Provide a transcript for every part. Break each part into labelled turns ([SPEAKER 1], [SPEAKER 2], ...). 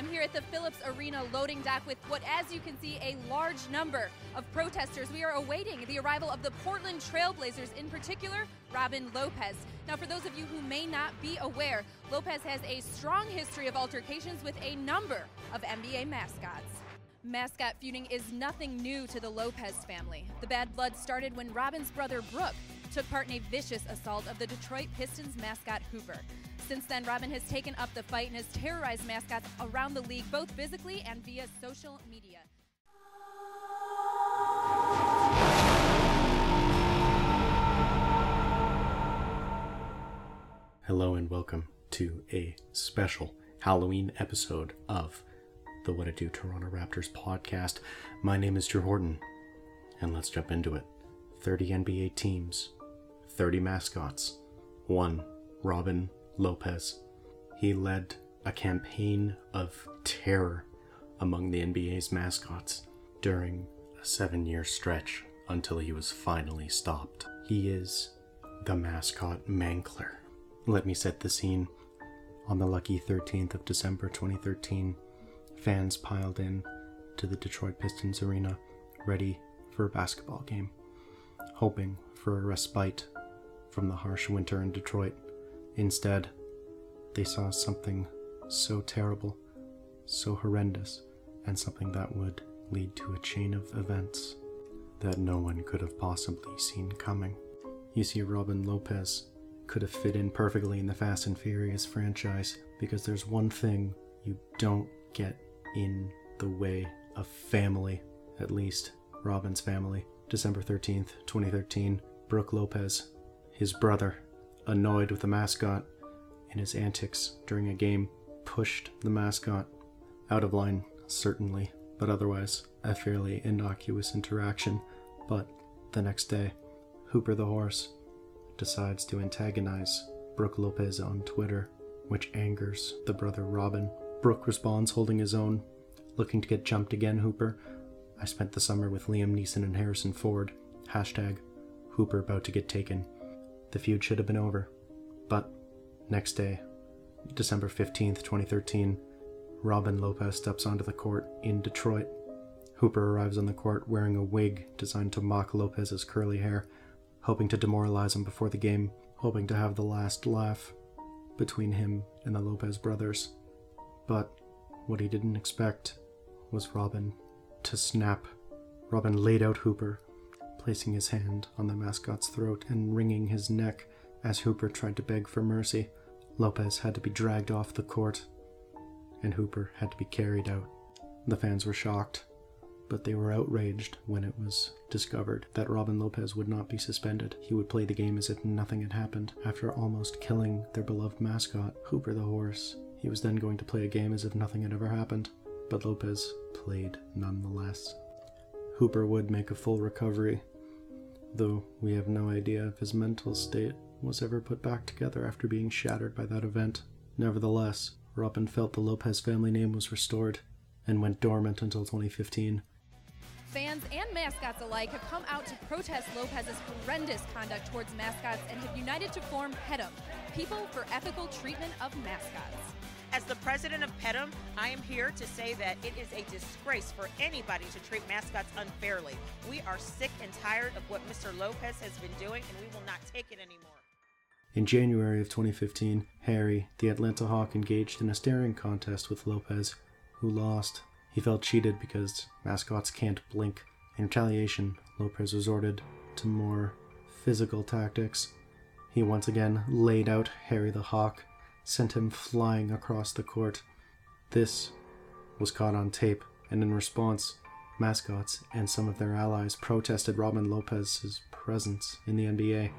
[SPEAKER 1] I'm here at the Philips Arena loading dock with what, as you can see, a large number of protesters. We are awaiting the arrival of the Portland Trailblazers, in particular, Robin Lopez. Now, for those of you who may not be aware, Lopez has a strong history of altercations with a number of NBA mascots. Mascot feuding is nothing new to the Lopez family. The bad blood started when Robin's brother Brook took part in a vicious assault of the Detroit Pistons mascot Hooper. Since then, Robin has taken up the fight and has terrorized mascots around the league, both physically and via social media.
[SPEAKER 2] Hello and welcome to a special Halloween episode of the What I Do Toronto Raptors podcast. My name is Drew Horton, and let's jump into it. 30 NBA teams, 30 mascots, 1 Robin Lopez. He led a campaign of terror among the NBA's mascots during a seven year stretch until he was finally stopped. He is the mascot Mangler. Let me set the scene. On the lucky 13th of December 2013, fans piled in to the Detroit Pistons arena, ready for a basketball game, hoping for a respite from the harsh winter in Detroit. Instead, they saw something so terrible, so horrendous, and something that would lead to a chain of events that no one could have possibly seen coming. You see, Robin Lopez could have fit in perfectly in the Fast and Furious franchise because there's one thing you don't get in the way of family, at least Robin's family. December 13th, 2013, Brook Lopez, his brother, annoyed with the mascot and his antics during a game, pushed the mascot out of line, certainly, but otherwise a fairly innocuous interaction. But the next day, Hooper the horse decides to antagonize Brook Lopez on Twitter, which angers the brother Robin. Brook responds holding his own, looking to get jumped again, Hooper. I spent the summer with Liam Neeson and Harrison Ford. Hashtag Hooper about to get taken. The feud should have been over. But next day, December 15th, 2013, Robin Lopez steps onto the court in Detroit. Hooper arrives on the court wearing a wig designed to mock Lopez's curly hair, hoping to demoralize him before the game, hoping to have the last laugh between him and the Lopez brothers. But what he didn't expect was Robin to snap. Robin laid out Hooper, placing his hand on the mascot's throat and wringing his neck as Hooper tried to beg for mercy. Lopez had to be dragged off the court, and Hooper had to be carried out. The fans were shocked, but they were outraged when it was discovered that Robin Lopez would not be suspended. He would play the game as if nothing had happened after almost killing their beloved mascot, Hooper the horse. He was then going to play a game as if nothing had ever happened, but Lopez played nonetheless. Hooper would make a full recovery, though we have no idea if his mental state was ever put back together after being shattered by that event. Nevertheless, Robin felt the Lopez family name was restored and went dormant until 2015.
[SPEAKER 1] Fans and mascots alike have come out to protest Lopez's horrendous conduct towards mascots and have united to form PETM, People for Ethical Treatment of Mascots.
[SPEAKER 3] As the president of PETM, I am here to say that it is a disgrace for anybody to treat mascots unfairly. We are sick and tired of what Mr. Lopez has been doing, and we will not take it anymore.
[SPEAKER 2] In January of 2015, Harry, the Atlanta Hawk, engaged in a staring contest with Lopez, who lost. He felt cheated because mascots can't blink. In retaliation, Lopez resorted to more physical tactics. He once again laid out Harry the Hawk, sent him flying across the court. This was caught on tape, and in response, mascots and some of their allies protested Robin Lopez's presence in the NBA.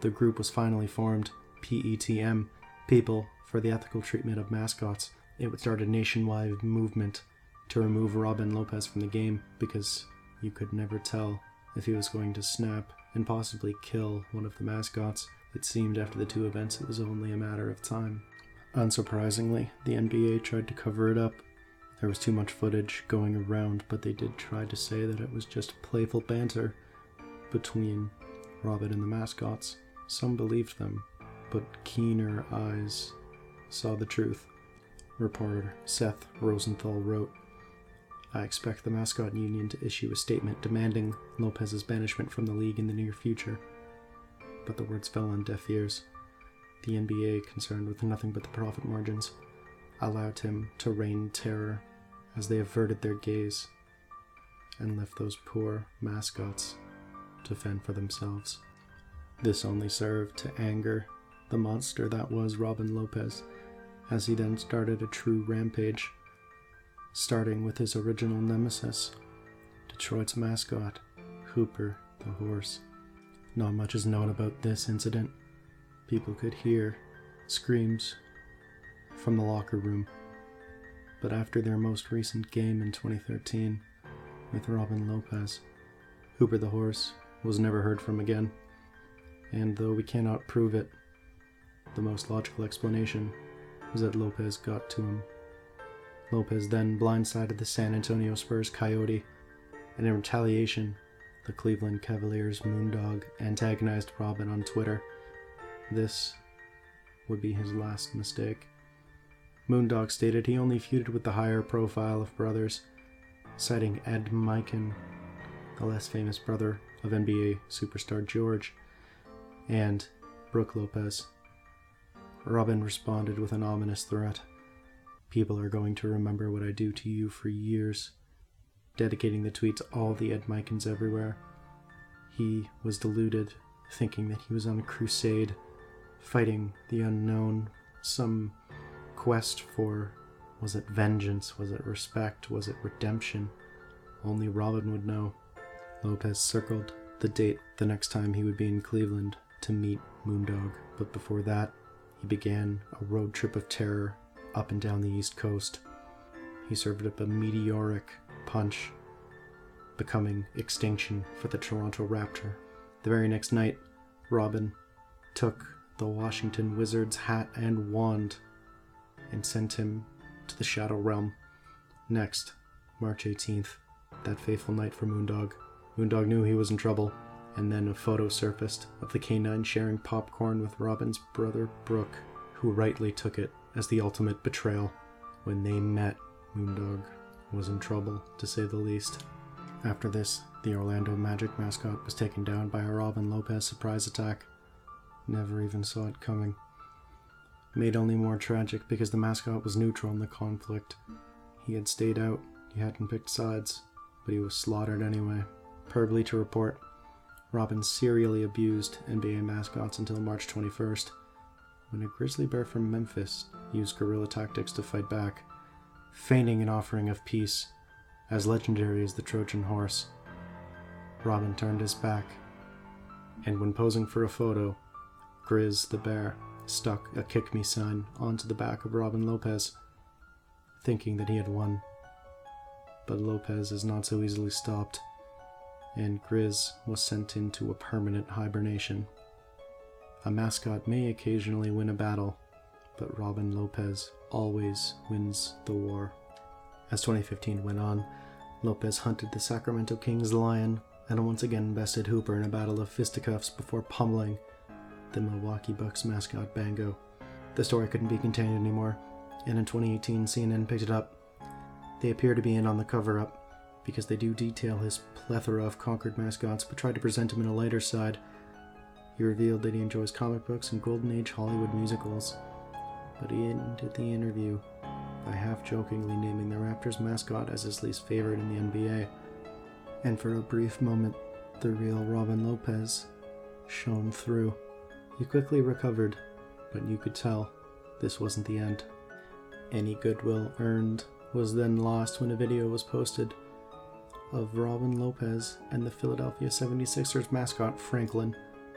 [SPEAKER 2] The group was finally formed, PETM, People for the Ethical Treatment of Mascots. It would start a nationwide movement to remove Robin Lopez from the game because you could never tell if he was going to snap and possibly kill one of the mascots. It seemed after the two events it was only a matter of time. Unsurprisingly, the NBA tried to cover it up. There was too much footage going around, but they did try to say that it was just playful banter between Robin and the mascots. Some believed them, but keener eyes saw the truth. reporter Seth Rosenthal wrote I expect the mascot union to issue a statement demanding Lopez's banishment from the league in the near future. But the words fell on deaf ears. The NBA, concerned with nothing but the profit margins, allowed him to reign terror as they averted their gaze and left those poor mascots to fend for themselves. This only served to anger the monster that was Robin Lopez, as he then started a true rampage, starting with his original nemesis, Detroit's mascot, Hooper the horse. Not much is known about this incident. People could hear screams from the locker room. But after their most recent game in 2013 with Robin Lopez, Hooper the horse was never heard from again. And though we cannot prove it, the most logical explanation is that Lopez got to him. Lopez then blindsided the San Antonio Spurs Coyote, and in retaliation, the Cleveland Cavaliers Moondog antagonized Robin on Twitter. This would be his last mistake. Moondog stated he only feuded with the higher profile of brothers, citing Ed Mikan, the less famous brother of NBA superstar George, and Brook Lopez. Robin responded with an ominous threat. People are going to remember what I do to you for years, dedicating the tweet to all the Ed Mikans everywhere. He was deluded, thinking that he was on a crusade, fighting the unknown, some quest for was it vengeance, was it respect, was it redemption? Only Robin would know. Lopez circled the date the next time he would be in Cleveland to meet Moondog, but before that, he began a road trip of terror up and down the East Coast. He served up a meteoric punch, becoming extinction for the Toronto Raptor. The very next night, Robin took the Washington Wizards' hat and wand and sent him to the Shadow Realm. Next, March 18th, that fateful night for Moondog. Moondog knew he was in trouble, and then a photo surfaced of the canine sharing popcorn with Robin's brother Brook, who rightly took it as the ultimate betrayal. When they met, Moondog was in trouble, to say the least. After this, the Orlando Magic mascot was taken down by a Robin Lopez surprise attack. Never even saw it coming. Made only more tragic because the mascot was neutral in the conflict. He had stayed out, he hadn't picked sides, but he was slaughtered anyway. Purbley to report Robin serially abused NBA mascots until March 21st, when a grizzly bear from Memphis used guerrilla tactics to fight back, feigning an offering of peace, as legendary as the Trojan horse. Robin turned his back, and when posing for a photo, Grizz the bear stuck a kick me sign onto the back of Robin Lopez, thinking that he had won. But Lopez is not so easily stopped and Grizz was sent into a permanent hibernation. A mascot may occasionally win a battle, but Robin Lopez always wins the war. As 2015 went on, Lopez hunted the Sacramento Kings lion and once again bested Hooper in a battle of fisticuffs before pummeling the Milwaukee Bucks mascot Bango. The story couldn't be contained anymore, and in 2018 CNN picked it up. They appear to be in on the cover up, because they do detail his plethora of conquered mascots, but try to present him in a lighter side. He revealed that he enjoys comic books and Golden Age Hollywood musicals, but he ended the interview by half jokingly naming the Raptors mascot as his least favorite in the NBA. And for a brief moment, the real Robin Lopez shone through. He quickly recovered, but you could tell this wasn't the end. Any goodwill earned was then lost when a video was posted of Robin Lopez and the Philadelphia 76ers mascot Franklin.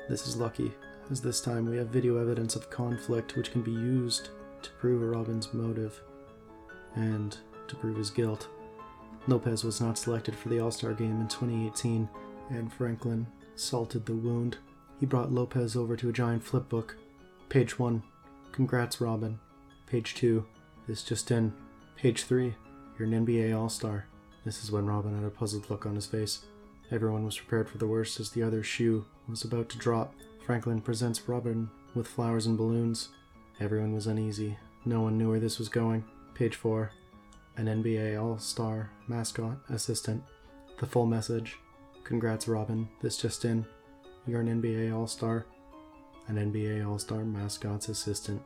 [SPEAKER 2] This is lucky, as this time we have video evidence of conflict which can be used to prove Robin's motive and to prove his guilt. Lopez was not selected for the All Star game in 2018, and Franklin salted the wound. He brought Lopez over to a giant flipbook. Page 1 Congrats, Robin. Page 2 This just in. Page 3 You're an NBA All Star. This is when Robin had a puzzled look on his face. Everyone was prepared for the worst as the other shoe was about to drop. Franklin presents Robin with flowers and balloons. Everyone was uneasy. No one knew where this was going. Page 4 An NBA All Star mascot assistant. The full message Congrats, Robin. This just in. You're an NBA All Star. An NBA All Star mascot's assistant.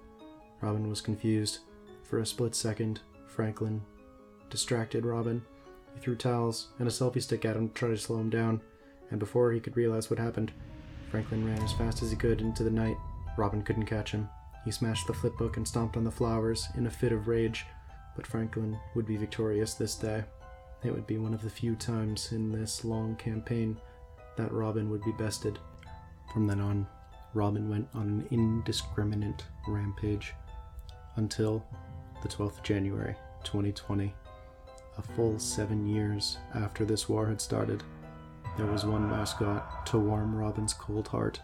[SPEAKER 2] Robin was confused. For a split second, Franklin distracted Robin. He threw towels and a selfie stick at him to try to slow him down, and before he could realize what happened, Franklin ran as fast as he could into the night. Robin couldn't catch him. He smashed the flipbook and stomped on the flowers in a fit of rage, but Franklin would be victorious this day. It would be one of the few times in this long campaign that Robin would be bested. From then on, Robin went on an indiscriminate rampage until the 12th of January 2020. A full seven years after this war had started, there was one mascot to warm Robin's cold heart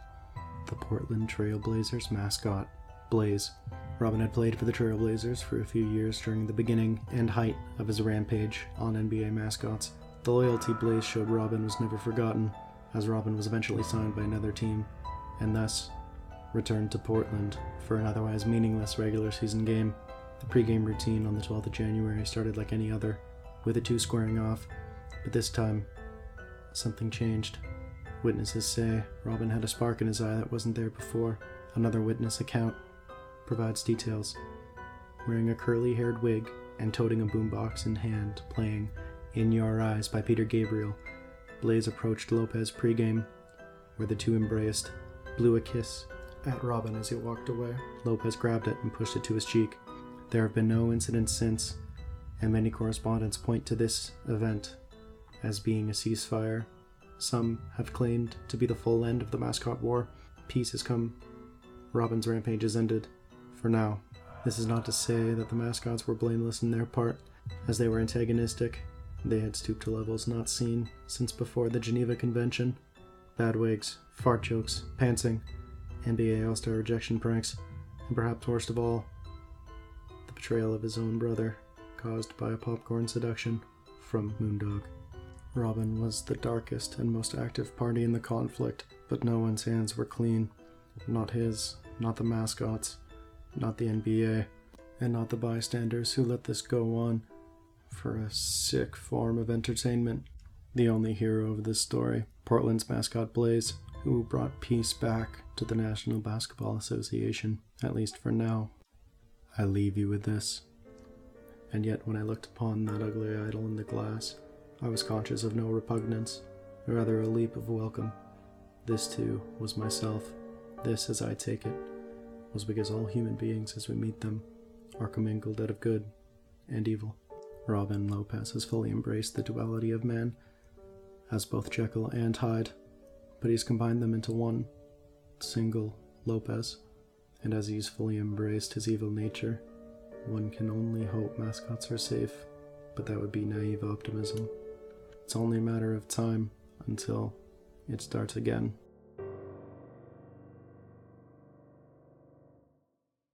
[SPEAKER 2] the Portland Trailblazers mascot, Blaze. Robin had played for the Trailblazers for a few years during the beginning and height of his rampage on NBA mascots. The loyalty Blaze showed Robin was never forgotten, as Robin was eventually signed by another team, and thus returned to Portland for an otherwise meaningless regular season game. The pregame routine on the 12th of January started like any other, with the two squaring off, but this time, something changed. Witnesses say Robin had a spark in his eye that wasn't there before. Another witness account provides details. Wearing a curly haired wig and toting a boombox in hand, playing In Your Eyes by Peter Gabriel, Blaze approached Lopez pregame, where the two embraced, blew a kiss at Robin as he walked away. Lopez grabbed it and pushed it to his cheek. There have been no incidents since, and many correspondents point to this event as being a ceasefire some have claimed to be the full end of the mascot war. Peace has come. Robin's rampage has ended. For now. This is not to say that the mascots were blameless in their part, as they were antagonistic. They had stooped to levels not seen since before the Geneva Convention. Bad wigs, fart jokes, pantsing, NBA All Star rejection pranks, and perhaps worst of all, the betrayal of his own brother, caused by a popcorn seduction from Moondog. Robin was the darkest and most active party in the conflict, but no one's hands were clean. Not his, not the mascots, not the NBA, and not the bystanders who let this go on for a sick form of entertainment. The only hero of this story, Portland's mascot Blaze, who brought peace back to the National Basketball Association, at least for now. I leave you with this. And yet, when I looked upon that ugly idol in the glass, I was conscious of no repugnance, rather a leap of welcome. This too was myself. This, as I take it, was because all human beings, as we meet them, are commingled out of good and evil. Robin Lopez has fully embraced the duality of man, as both Jekyll and Hyde, but he's combined them into one single Lopez, and as he's fully embraced his evil nature, one can only hope mascots are safe, but that would be naive optimism. It's only a matter of time until it starts again.